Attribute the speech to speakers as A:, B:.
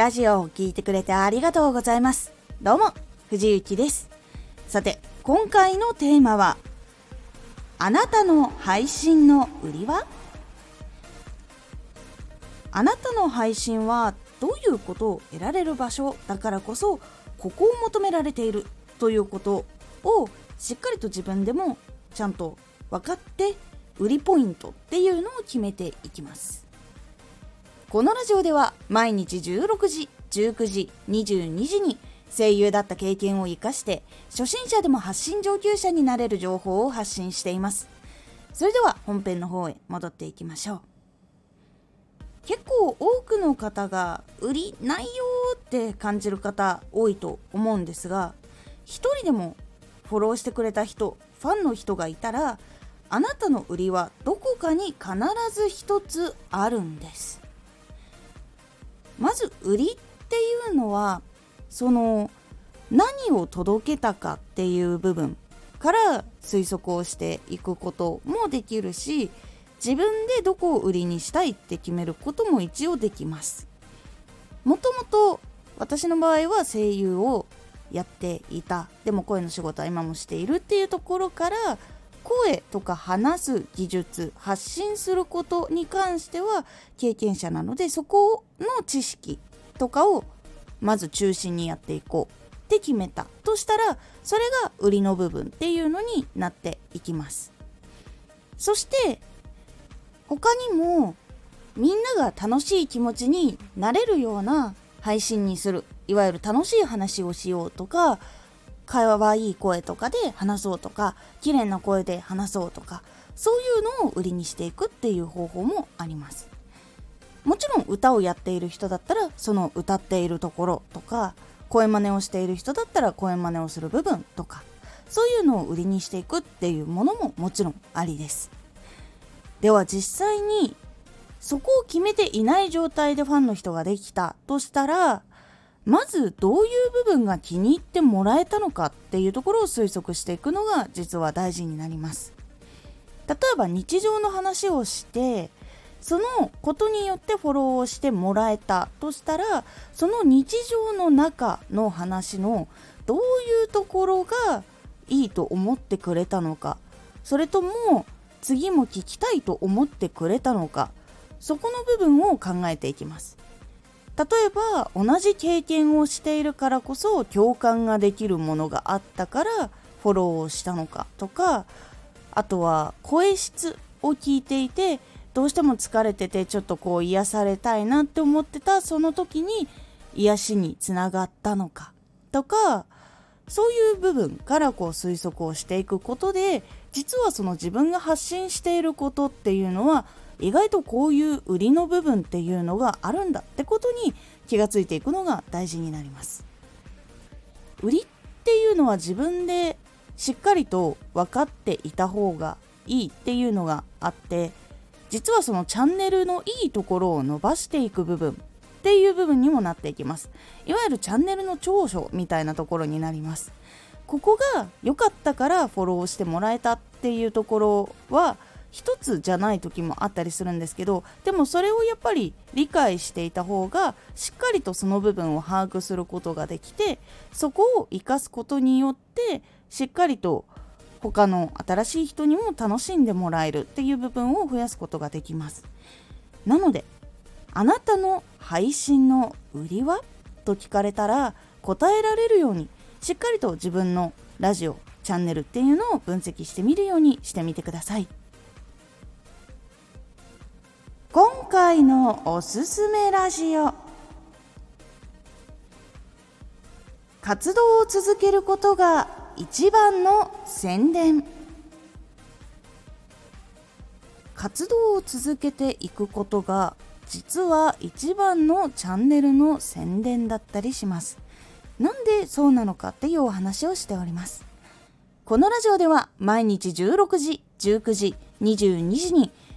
A: ラジオを聴いてくれてありがとうございます。どうも、藤幸です。さて、今回のテーマは、あなたの配信の売りは？あなたの配信はどういうことを得られる場所だからこそここを求められているということをしっかりと自分でもちゃんと分かって売りポイントっていうのを決めていきますこのラジオでは毎日16時19時22時に声優だった経験を生かして初心者でも発信上級者になれる情報を発信しています。それでは本編の方へ戻っていきましょう。結構多くの方が売りないよって感じる方多いと思うんですが一人でもフォローしてくれた人ファンの人がいたらあなたの売りはどこかに必ず一つあるんです。まず売りっていうのはその何を届けたかっていう部分から推測をしていくこともできるし自分でどこを売りにしたいって決めることも一応できます。もともと私の場合は声優をやっていた。でも声の仕事は今もしているっていうところから声とか話す技術発信することに関しては経験者なのでそこの知識とかをまず中心にやっていこうって決めたとしたらそれが売りの部分っていうのになっていきます。そして他にもみんなが楽しい気持ちになれるような配信にする。いわゆる楽しい話をしようとか可愛い声とかで話そうとか綺麗な声で話そうとかそういうのを売りにしていくっていう方法もあります。もちろん歌をやっている人だったらその歌っているところとか声真似をしている人だったら声真似をする部分とかそういうのを売りにしていくっていうものももちろんありです。では実際にそこを決めていない状態でファンの人ができたとしたらまずどういう部分が気に入ってもらえたのかっていうところを推測していくのが実は大事になります。例えば日常の話をしてそのことによってフォローをしてもらえたとしたらその日常の中の話のどういうところがいいと思ってくれたのかそれとも次も聞きたいと思ってくれたのかそこの部分を考えていきます。例えば同じ経験をしているからこそ共感ができるものがあったからフォローをしたのかとかあとは声質を聞いていてどうしても疲れててちょっとこう癒されたいなって思ってたその時に癒しにつながったのかとかそういう部分からこう推測をしていくことで実はその自分が発信していることっていうのは意外とこういう売りの部分っていうのがあるんだってことに気がついていくのが大事になります。売りっていうのは自分でしっかりと分かっていた方がいいっていうのがあって実はそのチャンネルのいいところを伸ばしていく部分っていう部分にもなっていきます。いわゆるチャンネルの長所みたいなところになります。ここが良かったからフォローしてもらえたっていうところは一つじゃない時もあったりするんですけどでもそれをやっぱり理解していた方がしっかりとその部分を把握することができてそこを生かすことによってしっかりと他の新しい人にも楽しんでもらえるっていう部分を増やすことができますなのであなたの配信の売りは？と聞かれたら答えられるようにしっかりと自分のラジオチャンネルっていうのを分析してみるようにしてみてください。今回のおすすめラジオ。活動を続けることが一番の宣伝。活動を続けていくことが実は一番のチャンネルの宣伝だったりします。なんでそうなのかっていうお話をしております。このラジオでは毎日16時19時22時に